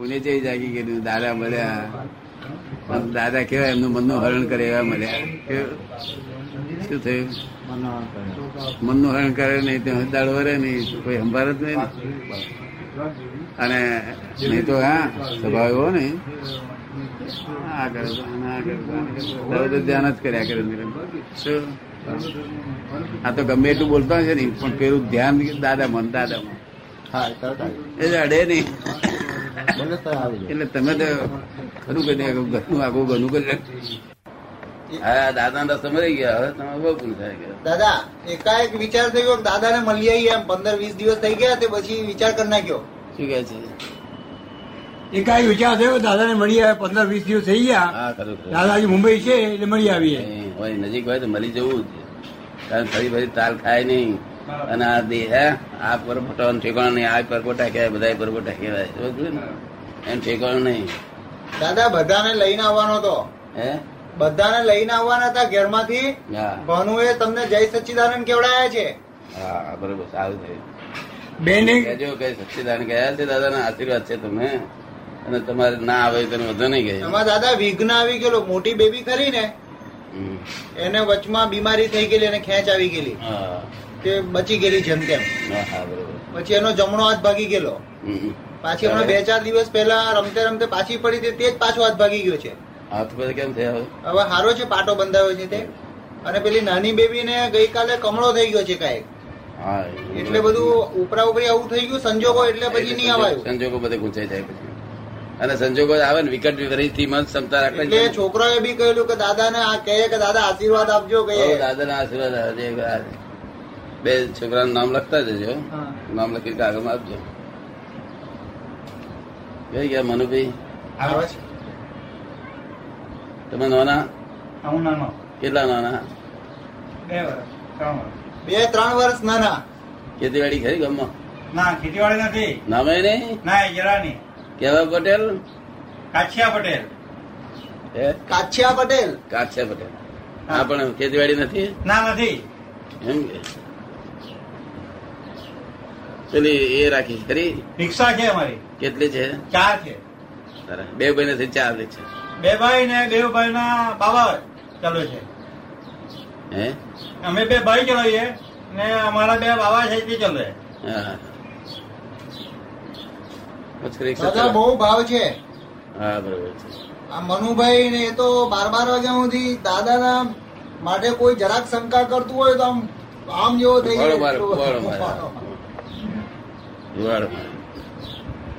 પુણે ચઈ જાગી ગયેલું. દાદા મળ્યા. દાદા કેવા એમનું મનનું હરણ કરે એવા મળ્યા? શું થયું? મનનું હરણ કરે નહીં તો દાડો વરે નહીં કોઈ સંભાર જ નહીં અને નહીં તો હા સ્વભાવ એવો ને આ કરે આ કરે ધ્યાન જ કર્યા કરે. શું? આ તો ગમે એટલું બોલતા છે ને પણ પેલું ધ્યાન દાદા મન દાદા મન હા તરત આવી એટલે અડે નહીં. એટલે તમે તો ખરું કરી નાખ્યું ઘરનું આગું ઘરનું કરી હા દાદા ના સમય ગયા. હવે તમે બહુ ભૂલ થાય ગયા દાદા એકાએક વિચાર થયો દાદા ને મળી આવીએ એમ. પંદર વીસ દિવસ થઈ ગયા તે પછી વિચાર કરી નાખ્યો. શું કે છે? એકાએક વિચાર થયો દાદા ને મળી આવે પંદર વીસ દિવસ થઈ ગયા. હા ખરું ખરું. દાદા હજી મુંબઈ છે એટલે મળી આવીએ. હોય નજીક હોય તો મળી જવું જ કારણ ફરી ફરી તાલ ખાય નહીં. અને આ દેહ હે આ પરપોટા ઠેકાણું નહીં આ પરપોટા કહેવાય બધા પરપોટા કહેવાય. એમ ઠેકાણું નહીં. દાદા બધાને લઈને આવવાનો હતો હે? બધાને લઈને આવવાના હતા ઘેરમાંથી. ભાનુ એ તમને જય સચ્ચિદાનંદ કેવડાયા છે? હા બરોબર સારું થયું. બેને કહેજો કે સચ્ચિદાન ગયા છે દાદાના આશીર્વાદ છે તમે અને તમારે ના આવે તો વધુ નહીં એમાં દાદા વિઘ્ન આવી ગયેલો મોટી બેબી ખરી ને. એને વચમાં બીમારી થઈ ગયેલી અને ખેંચ આવી ગયેલી. તે બચી ગયેલી જેમ તેમ. પછી એનો જમણો હાથ ભાગી ગયેલો. પાછી હમણાં બે ચાર દિવસ પહેલા રમતે રમતે પાછી પડી તે જ પાછો હાથ ભાગી ગયો છે. હાથ પર કેમ થયા હવે? હવે હારો છે પાટો બંધાયો છે તે. અને પેલી નાની બેબી ને ગઈકાલે કમળો થઈ ગયો છે કંઈક. એટલે બધું ઉપરા ઉપરી આવું થઈ ગયું સંજોગો એટલે પછી નહીં આવાયું. સંજોગો બધે ગુંચાઈ જાય પછી. અને સંજોગો આવે ને વિકટ વિપરીતથી મન ક્ષમતા રાખે એટલે છોકરાએ બી કહેલું કે દાદાને આ કહે કે દાદા આશીર્વાદ આપજો કહે. દાદાના આશીર્વાદ આવે બે છોકરાનું નામ લખતા જજો નામ લખી કાગળમાં આપજો. કઈ ગયા મનુભાઈ? આવે છે. તમે નાના? હું નાનો. કેટલા નાના? બે વર્ષ ત્રણ વર્ષ. બે ત્રણ વર્ષ નાના. ખેતીવાડી ખરી ગામમાં? ના ખેતીવાડી નથી. નામે નહીં? ના જરા નહીં કેવા પટેલ? કાછિયા પટેલ. હે? કાછિયા પટેલ? કાછિયા પટેલ. હા. પણ ખેતીવાડી નથી? ના નથી. એમ કે? પેલી એ રાખી ખરી? રિક્ષા છે અમારી. કેટલી છે? ચાર છે. તારા. બે ભાઈ નથી ચાર લે છે. બે ભાઈ ને બે ભાઈ ના બાબા ચાલુ છે. હે? અમે બે ભાઈ ચલાવીએ ને અમારા બે બાબા છે તે ચાલે. હા. દાદા બહુ ભાવ છે. હા બરોબર છે. આ મનુભાઈ ને એ તો બાર બાર વાગ્યા સુધી દાદાના માટે કોઈ જરાક શંકા કરતું હોય તો આમ આમ જેવો થઈ જાય.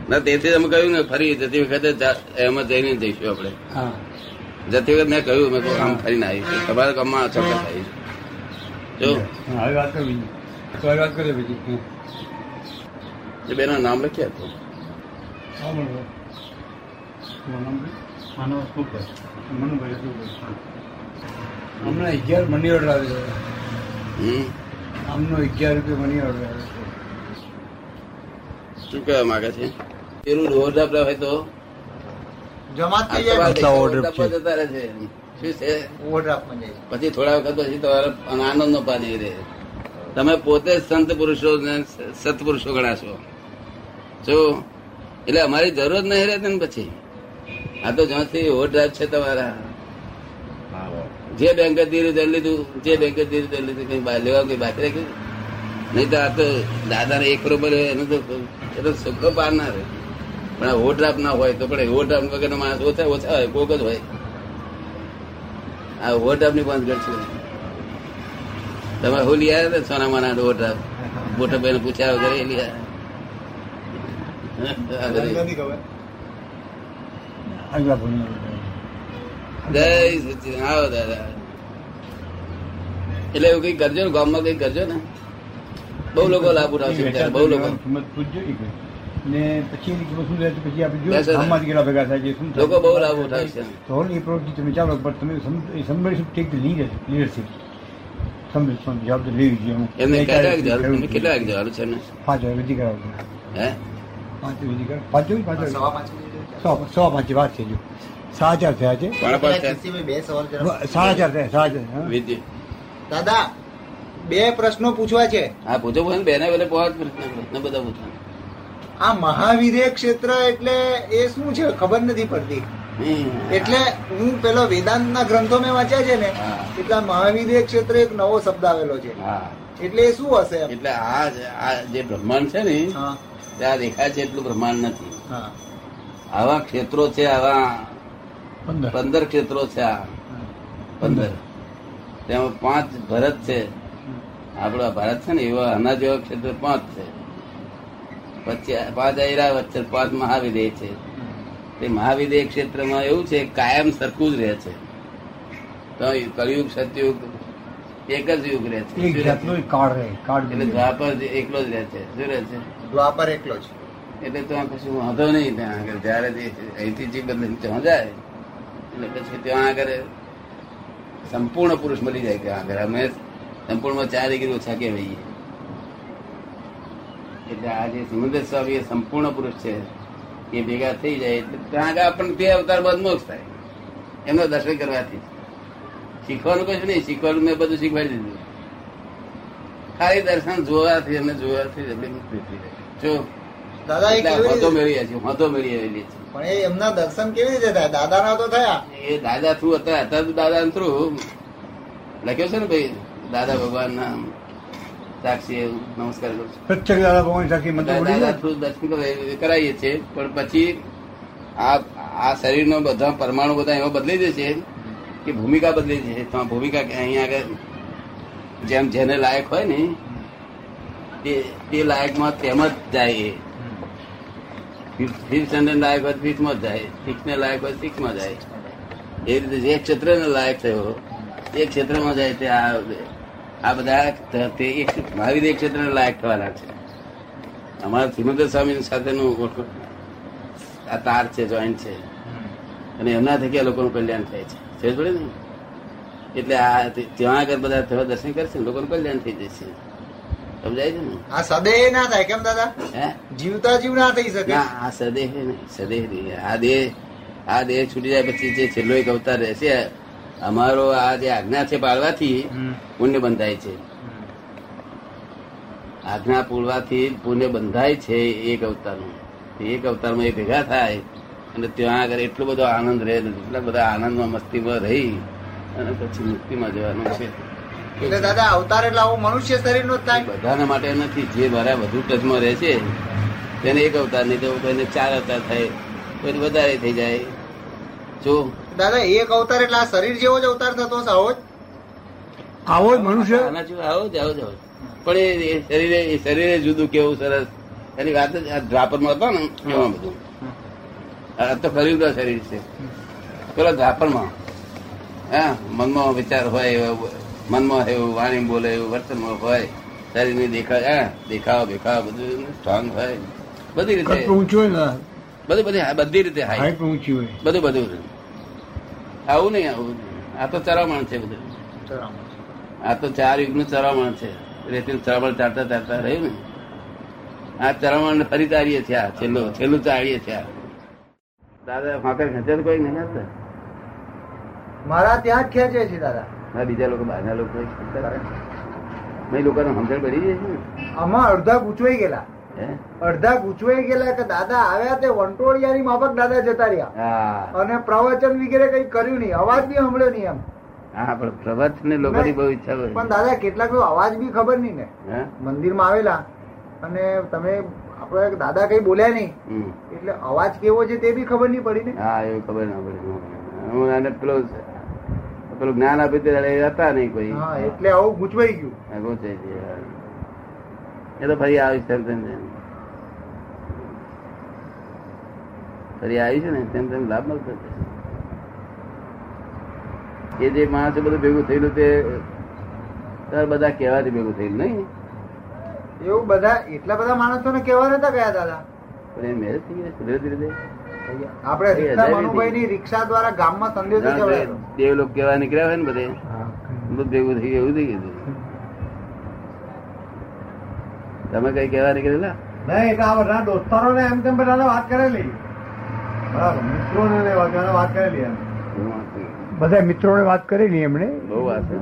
ના તેથી અમે કહ્યું ને ફરી જતી વખતે એમાં જઈને જઈશું આપણે. હા. જતી વખત મેં કહ્યું મેં આમ ફરીને આવીશું. તમારા ગામમાં ચોક્કસ થાય જો. હવે વાત કરવી બીજી. વાત કરીએ બીજી. બેના નામ લખ્યા તો હમણાં અગિયાર મની ઓર્ડર આવ્યો હમ. આમનો અગિયાર રૂપિયા મની ઓર્ડર આવ્યો શું કહેવા માંગે છે? પેલું આપડે હોય તો? જમા થઈ જાય. જતા રહે છે. શું છે? જાય. પછી થોડા વખત પછી તમારે આનંદ નો પાણી રહે. તમે પોતે સંત પુરુષો ને સત્પુરુષો ગણાશો. જો એટલે અમારી જરૂર નહીં રહેતી ને પછી. આ તો જ્યાંથી ઓવરડ્રાફ્ટ છે તમારા. જે બેંક ધીરે લીધું જે બેંક ધીરે લીધું કઈ લેવા કઈ બાકી રાખ્યું નહીં તો આ તો દાદાને એક બરોબર એનું તો એ તો સુખો પાર ના રહે. પણ આ ઓવરડ્રાફ્ટ ના હોય તો પણ ઓવરડ્રાફ્ટ વગર માણસ ઓછા ઓછા હોય કોક જ હોય. આ ઓવરડ્રાફ્ટની બંધ કરશું તમે હોલી આવ્યા હતા સોના માના ઓવરડ્રાફ્ટ મોટા બેન પૂછ્યા વગર એ લઈ આવ્યા. આ બધી. નથી ખબર આગલા મની order જય આવો દાદા. એટલે એવું કઈ કરજો ને ગામમાં કઈ કરજો ને. બહુ લોકો લાભ ઉઠાવશે બહુ લોકો. ને પછી એની કિંમત શું રહેશે પછી આપણે ને. ગામમાંથી કેટલા ભેગા થાય છે શું લોકો બહુ લાભ ઉઠાવશે. તો એ પ્રવૃત્તિ તમે ચાલો પણ તમે somebody take the leader leadership સમજ જવાબદારી લેવી જોઈએ એમને કેટલા વાગે જવાનું? છે? પાંચ વાગે વિધિ કરાવજો. હે? પાંચ પાંચ સવા પાંચ સવા વાત સાડા ચાર થયા છે. સાડા ચાર થયા સાડા ચાર દાદા બે પ્રશ્નો પૂછવા છે. હા પૂછો પૂછો બેને પેલે પ્રશ્ન પ્રશ્ન બધા પૂછો. આ મહાવીર્ય ક્ષેત્ર એટલે એ શું છે? ખબર નથી પડતી. એટલે હું પેલો વેદાંતના ગ્રંથો મેં વાંચ્યા છે ને. એટલે મહાવીર્ય ક્ષેત્ર એક નવો શબ્દ આવેલો છે. હા. એટલે એ શું હશે એટલે આ આ જે બ્રહ્માંડ છે ને હા. ત્યાં દેખાય છે એટલું બ્રહ્માંડ નથી. આવા ક્ષેત્રો છે આવા પંદર. ક્ષેત્રો છે આ. પંદર. તેમાં પાંચ ભરત છે. આપણા ભારત છે ને એવા આના જેવા ક્ષેત્ર પાંચ છે. પછી પાંચ ઐરાવત છે પાંચ મહાવિદેય છે. તે મહાવિદેય ક્ષેત્રમાં એવું છે કાયમ સરખું જ રહે છે. તો કળિયુગ સતયુગ એક જ યુગ રહે છે. એટલે દ્વાપર એકલો જ રહે છે. શું રહે છે? દ્વાપર એકલો જ. એટલે ત્યાં કશું વાંધો નહીં ત્યાં આગળ. જયારે જે અહીંથી જે બદલે ત્યાં જાય એટલે પછી ત્યાં આગળ સંપૂર્ણ પુરુષ મળી જાય ત્યાં આગળ. અમે સંપૂર્ણમાં ચાર ડિગ્રી ઓછા કહેવાઈએ. એટલે આ જે સિમંદર સ્વામી એ સંપૂર્ણ પુરુષ છે એ ભેગા થઈ જાય એટલે ત્યાં આગળ આપણને તે અવતાર બાદ મોક્ષ થાય. એમનો દર્શન કરવાથી. શીખવાનું કશું નહીં શીખવાનું મેં બધું શીખવાડી દીધું. ખાલી દર્શન જોવાથી અને જોવાથી જ દાદા એ મેળવી છે હોતો મેળવી આવેલી છે. પણ એમના દર્શન કેવી રીતે દાદા ના તો થયા. એ દાદા થ્રુ હતા હતા દાદા થ્રુ. લખ્યો છે ને ભાઈ દાદા ભગવાન ના સાક્ષી એવું નમસ્કાર કરું પ્રત્યેક દાદા ભગવાન સાક્ષી દાદા થ્રુ દર્શન કરાવીએ કરાવીએ છીએ પણ પછી આ આ શરીરનો બધા પરમાણુ બધા એમાં બદલી દે છે કે ભૂમિકા બદલી છે. તો ભૂમિકા અહીંયા આગળ જેમ જેને લાયક હોય ને તે લાયકમાં તેમ જ જાય એ. ફિફ્થ સ્ટેન્ડર્ડ લાયક હોય ફિફ્થમાં જ જાય. સિક્સ ને લાયક હોય સિક્સમાં જાય. એ રીતે જે ક્ષેત્ર ને લાયક થયો, એ ક્ષેત્રમાં જાય તે આ આ બધા તે એક મહાવીર એક ક્ષેત્ર લાયક થવાના છે. અમારા શ્રીમંદર સ્વામી સાથેનું આ તાર છે, જોઈન્ટ છે. અને એમના થકી આ લોકોનું કલ્યાણ થાય છે. સમજ પડે ને? એટલે આ ત્યાં આગળ બધા થોડા દર્શન કરશે લોકોનું કલ્યાણ થઈ જશે. સમજાય છે ને? આ સદેહ ના થાય કેમ દાદા? હે? જીવતા જીવ ના થઈ શકે. ના આ સદેહ સદેહ નહીં. આ દેહ આ દેહ છૂટી જાય પછી જે છેલ્લો એક અવતાર રહેશે અમારો આ જે આજ્ઞા છે પાળવાથી પુણ્ય બંધાય છે. આજ્ઞા પૂરવાથી પુણ્ય બંધાય છે એક અવતારનું એક અવતારમાં એ ભેગા થાય અને ત્યાં આગળ એટલો બધો આનંદ રહે એટલા બધા આનંદમાં મસ્તીમાં રહી અને પછી મુક્તિમાં જવાનું છે. એટલે દાદા અવતાર એટલે આવું મનુષ્ય શરીર નો જ થાય. બધાના માટે નથી. જે મારા વધુ ટચમાં રહે છે તેને એક અવતાર નહીં તો કોઈને ચાર અવતાર થાય કોઈને વધારે થઈ જાય. જો દાદા એક અવતાર એટલે આ શરીર જેવો જ અવતાર થતો હશે આવો જ. આવો જ મનુષ્ય. આના જેવો આવો જ આવો જ આવો પણ એ- શરીરે એ શરીરે જુદું કેવું સરસ. એની વાત જ આ દ્વાપરમાં હતો ને એમાં બધું. આ તો ખરીદો શરીર છે. પેલો દ્વાપરમાં હા મનમાં વિચાર હોય મનમાં એવું વાણી બોલે એવું વર્તનમાં હોય શરીરની દેખાવ હા દેખાવ દેખાવ બધું સ્ટ્રોંગ હોય. બધી રીતે ઊંચું હોય બધું બધી બધી રીતે હાઈ હાઈટ ઊંચી હોય. બધું બધું આવું નહીં આવું. આ તો ચરામણ છે બધું. આ તો ચાર યુગનું ચરામણ છે. રેતી ચરામણ ચાલતા ચાલતા રહ્યું ને. આ ચરામણ ફરી તારીએ છે આ છેલ્લું છેલ્લું ચાળીએ છે આ દાદા ફાકર ખેંચે તો કોઈ નહીં આપતા મારા ત્યાં જ ખેંચે છે દાદા. બીજા લોકો બહારના લોકો નહીં લોકોને સમજણ પડી જાય છે આમાં અડધા ગૂંચવાઈ ગયેલા. અડધા ગૂંચવાઈ ગયેલા કે દાદા આવ્યા તે વંટોળિયાની માફક દાદા જતા રહ્યા. અને પ્રવચન વગેરે કઈ કર્યું નહીં અવાજ બી સાંભળ્યો નહીં એમ. હા પણ પ્રવચન ને લોકોની બહુ ઈચ્છા પણ દાદા કેટલાક અવાજ બી ખબર નહીં ને. મંદિર મંદિરમાં આવેલા. અને તમે આપડે દાદા કઈ બોલ્યા નહીં. એટલે અવાજ કેવો છે તે બી ખબર નહીં પડી ને. હા એ ખબર ના પડી હું આને પેલો પેલું જ્ઞાન આપી તે હતા નહીં કોઈ. એટલે આવું ગૂંચવાઈ ગયું. હા, ગયું એ તો ફરી આવી તેમ તેમ. ફરી આવી છે ને તેમ તેમ લાભ મળતો. એ જે માણસો બધું ભેગું થયેલું તે બધા કહેવાથી ભેગું થયેલું નહીં. એવું બધા એટલા બધા માણસો ને કેવા નતા ગયા દાદા? મેરેજ થઈ ગયા ધીરે ધીરે ધીરે. આપણે રિક્ષા મનુભાઈ ની રિક્ષા દ્વારા ગામમાં સંદેશો ચડાવેલો દેવ લોકો કેવા નીકળ્યા હોય ને બધે. બધું ભેગું થઈ ગયું એવું થઈ ગયું. તમે કઈ કેવા નીકળેલા? નહીં એટલે આ બધા દોસ્તારો ને એમ તેમ વાત કરેલી. બરાબર મિત્રો ને વાત કરેલી એમ. એવું હતું. બધા વાત કરેલી એમણે? બહુ વાત છે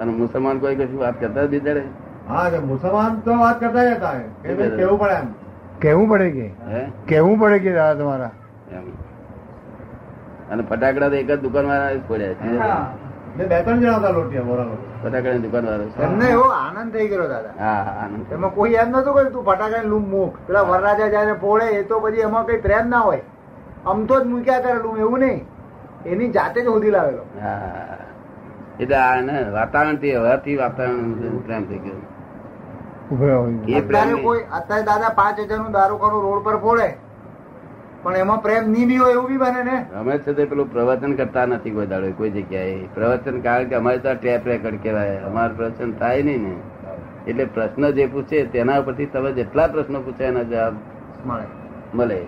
અને મુસલમાન કોઈ કશું વાત કરતા જ બિચારે હા મુસલમાન તો વાત કરતા હતા કે કેવું પડે એમ? કેવું પડે કે? કેવું પડે કે દાદા તમારા? અને ફટાકડા તો એક જ દુકાન વાળા જ પડ્યા છે. બે ત્રણ જણા હતા લોટિયા બોરાનો ફટાકડા દુકાન વાળા એમને એવો આનંદ થઈ ગયો દાદા. હા આનંદ. એમાં કોઈ એમ નતું કર્યું? તું ફટાકડા લૂમ મૂક. પેલા વરરાજા જયારે પોળે એ તો પછી એમાં કઈ પ્રેમ ના હોય. આમ તો જ મૂક્યા કરે લૂમ એવું નહીં. એની જાતે જ હોદી લાવેલો. હા. એટલે આ વાતાવરણથી હવાથી વાતાવરણ પ્રેમ થઈ ગયો. અત્યારે કોઈ અત્યારે દાદા પાંચ હજારનું દારૂખાનું રોડ પર ફોડે. પણ એમાં પ્રેમ નહીં બી હોય એવું બી બને ને. અમે છે તે પેલું પ્રવચન કરતા નથી કોઈ દાડો કોઈ જગ્યાએ. પ્રવચન કારણ કે અમારે તો ટેપ રેકર્ડ કહેવાય. અમારું પ્રવચન થાય નહીં ને. એટલે પ્રશ્ન જે પૂછે તેના ઉપરથી તમે જેટલા પ્રશ્નો પૂછે એના જવાબ મળે. મળે.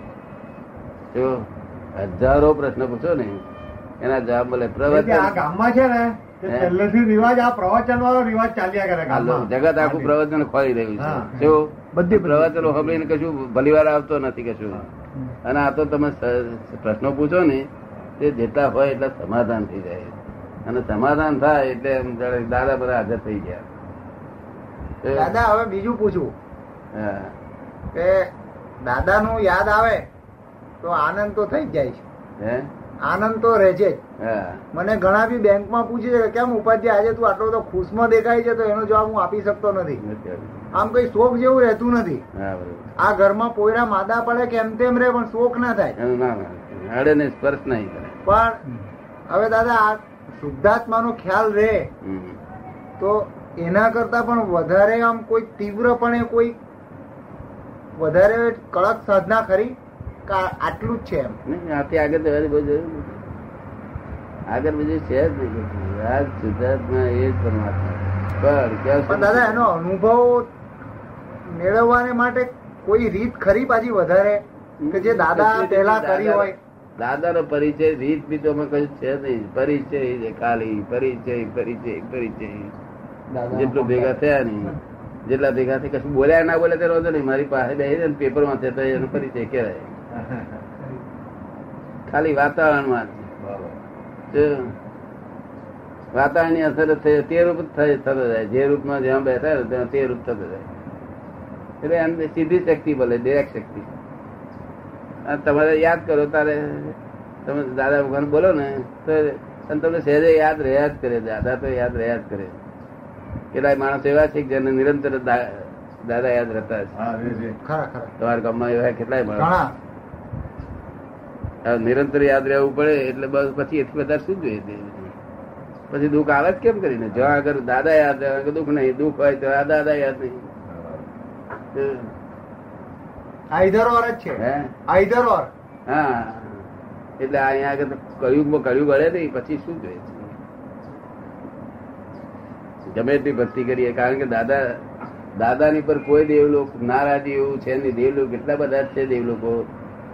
જો હજારો પ્રશ્ન પૂછો ને એના જવાબ મળે. પ્રવચન આ ગામમાં છે ને? પહેલેથી રિવાજ આ પ્રવચન વાળો રિવાજ ચાલ્યા કરે આ ગામમાં. લો- જગત આખું પ્રવચન ખોલી રહ્યું છે. જો બધી પ્રવચનો સાંભળીને કશું ભલીવાર આવતો નથી કશું. અને આ તો તમે પ્રશ્નો પૂછો ને તે જેટલા હોય એટલા સમાધાન થઈ જાય. અને સમાધાન થાય એટલે દાદા બધા હાજર થઈ ગયા. દાદા હવે બીજું પૂછવું. હા. કે દાદા નું યાદ આવે તો આનંદ તો થઈ જ જાય છે. હે? આનંદ તો રહે છે મને ઘણા બી બેંકમાં પૂછે છે કેમ ઉપાધ્યાય આજે તું આટલો બધો ખુશમાં દેખાય છે તો એનો જવાબ હું આપી શકતો નથી. આમ કઈ શોખ જેવું રહેતું નથી. આ ઘરમાં પોયરા માદા પડે કેમ તેમ રહે પણ શોખ ના થાય. ના સ્પર્શ નહીં પણ હવે દાદા આ શુદ્ધાત્માનો ખ્યાલ રહે. તો એના કરતા પણ વધારે આમ કોઈ તીવ્રપણે કોઈ વધારે કડક સાધના ખરી? કે આટલું જ છે નહીં, આથી આગળ જવાની બહુ જરૂર આગળ બીજું છે જ નહીં. આ શુદ્ધાત્મા એ જ પરમાત્મા પણ દાદા એનો અનુભવ મેળવવાને માટે કોઈ રીત ખરી પાછી વધારે? કે જે દાદા પહેલા કરી હોય? દાદા નો પરિચય રીત બી તો અમે કશું છે નહીં. પરિચય છે કાલી પરિચય પરિચય પરિચય. જેટલું ભેગા થયા નહીં. જેટલા ભેગા થઈ કશું બોલ્યા ના બોલે તે રોજો નહીં. મારી પાસે બેસી પેપરમાં છે તો એનો પરિચય કહેવાય. ખાલી વાતાવરણમાં વાતાવરણની અસર તે રૂપ થતો જાય. જે રૂપમાં જ્યાં બેઠા ત્યાં તે રૂપ થતો જાય. એટલે એમ સીધી શક્તિ બોલે ડિરેક્ટ શક્તિ. તમારે યાદ કરો તારે તમે દાદા ભગવાન બોલો ને તો તમને સહેજે યાદ રહ્યા જ કરે દાદા તો યાદ રહ્યા જ કરે. કેટલાય માણસ એવા છે કે જેને નિરંતર દાદા યાદ રહેતા છે તમારા ગામમાં એવા કેટલાય માણસો. નિરંતર યાદ રહેવું પડે એટલે બસ પછી એથી વધારે શું જોઈએ પછી દુઃખ આવે જ કેમ કરીને? જો આગળ દાદા યાદ રહે દુઃખ નહીં દુઃખ હોય તો આ દાદા યાદ નહીં. આ ઓર જ છે. હે? ઓર. હા. એટલે અહીંયા આગળ કળિયુગમાં કળિયુગ અડે નહીં પછી શું જોઈએ? ગમે એટલી ભક્તિ કરીએ કારણ કે દાદા દાદાની પર કોઈ દેવલોક નારાજી એવું છે નહીં. દેવલોક એટલા બધા જ છે દેવલોકો.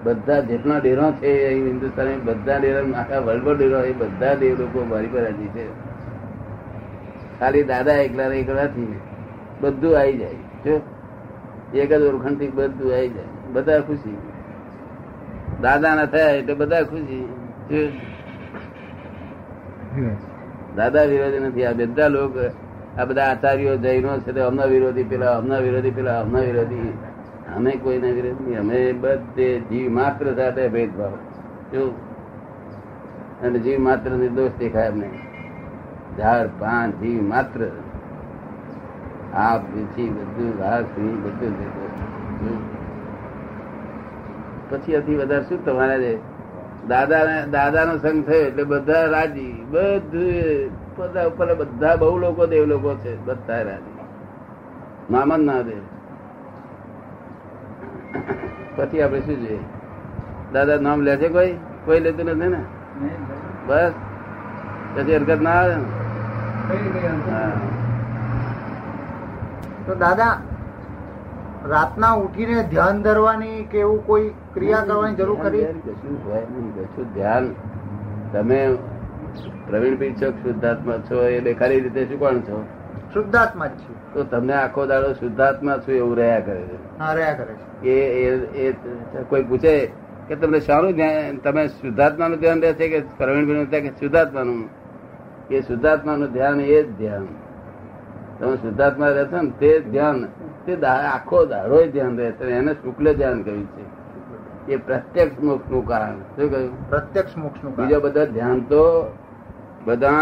બધા જેટલા ડેરો છે હિન્દુસ્તાન, બધા ડેરો, આખા વર્લ્ડ ડેરો, એ બધા દેવલોકો મારી પર રાજી છે. ખાલી દાદા એકલા એકલાથી બધું આવી જાય, જો. એક જ ઓળખાણથી બધું આવી જાય. બધા ખુશી. દાદા ના થયા એટલે બધા ખુશી. દાદા વિરોધી નથી. આ બધા લોકો, આ બધા આચાર્યો, જૈનો છે તે અમના વિરોધી પેલા, અમના વિરોધી પેલા, અમના વિરોધી. અમે કોઈના વિરોધ નહીં. અમે બધે જીવ માત્ર સાથે ભેદભાવ. જો? અને જીવ માત્ર નિર્દોષ દેખાય અમને ઝાડ, પાન, જીવ માત્ર. આપ પીછી બધું ઘાસ બધું પછી અતિ વધારે શું તમારે દાદા દાદા નો સંગ થયો એટલે બધા રાજી. બધું, બધા ઉપર બધા બહુ લોકો દેવ લોકો છે, બધા રાજી. મામન ના દે. પછી આપણે શું જોઈએ? દાદા નામ લે છે કોઈ? કોઈ લેતું નથી ને? બસ? પછી હરકત ના આવે ને? તો દાદા રાતના ઉઠીને ધ્યાન ધરવાની કે એવું કોઈ ક્રિયા કરવાની જરૂર કરી કશું હોય નહીં કશું ધ્યાન. તમે પ્રવીણભાઈ છો કે શુદ્ધાત્મા છો એ બેકારી રીતે શું કોણ છો? શુદ્ધાત્મા જ છું તો તમને આખો દાડો શુદ્ધાત્મા છું એવું રહ્યા કરે છે? હા રહ્યા કરે છે. એ એ કોઈ પૂછે કે તમને શાનું ધ્યાન તમે શુદ્ધાત્માનું ધ્યાન રહે છે કે પ્રવીણભાઈ કે શુદ્ધાત્માનું? એ શુદ્ધાત્માનું ધ્યાન એ જ ધ્યાન. તમે શુદ્ધાત્મા રહેશો ને તે ધ્યાન તે આખો દાડો ધ્યાન રહેશે એને શુક્લ ધ્યાન કહ્યું છે. એ પ્રત્યક્ષ મોક્ષનું કારણ. શું કહ્યું? પ્રત્યક્ષ મોક્ષનું બીજા બધા ધ્યાન તો બધા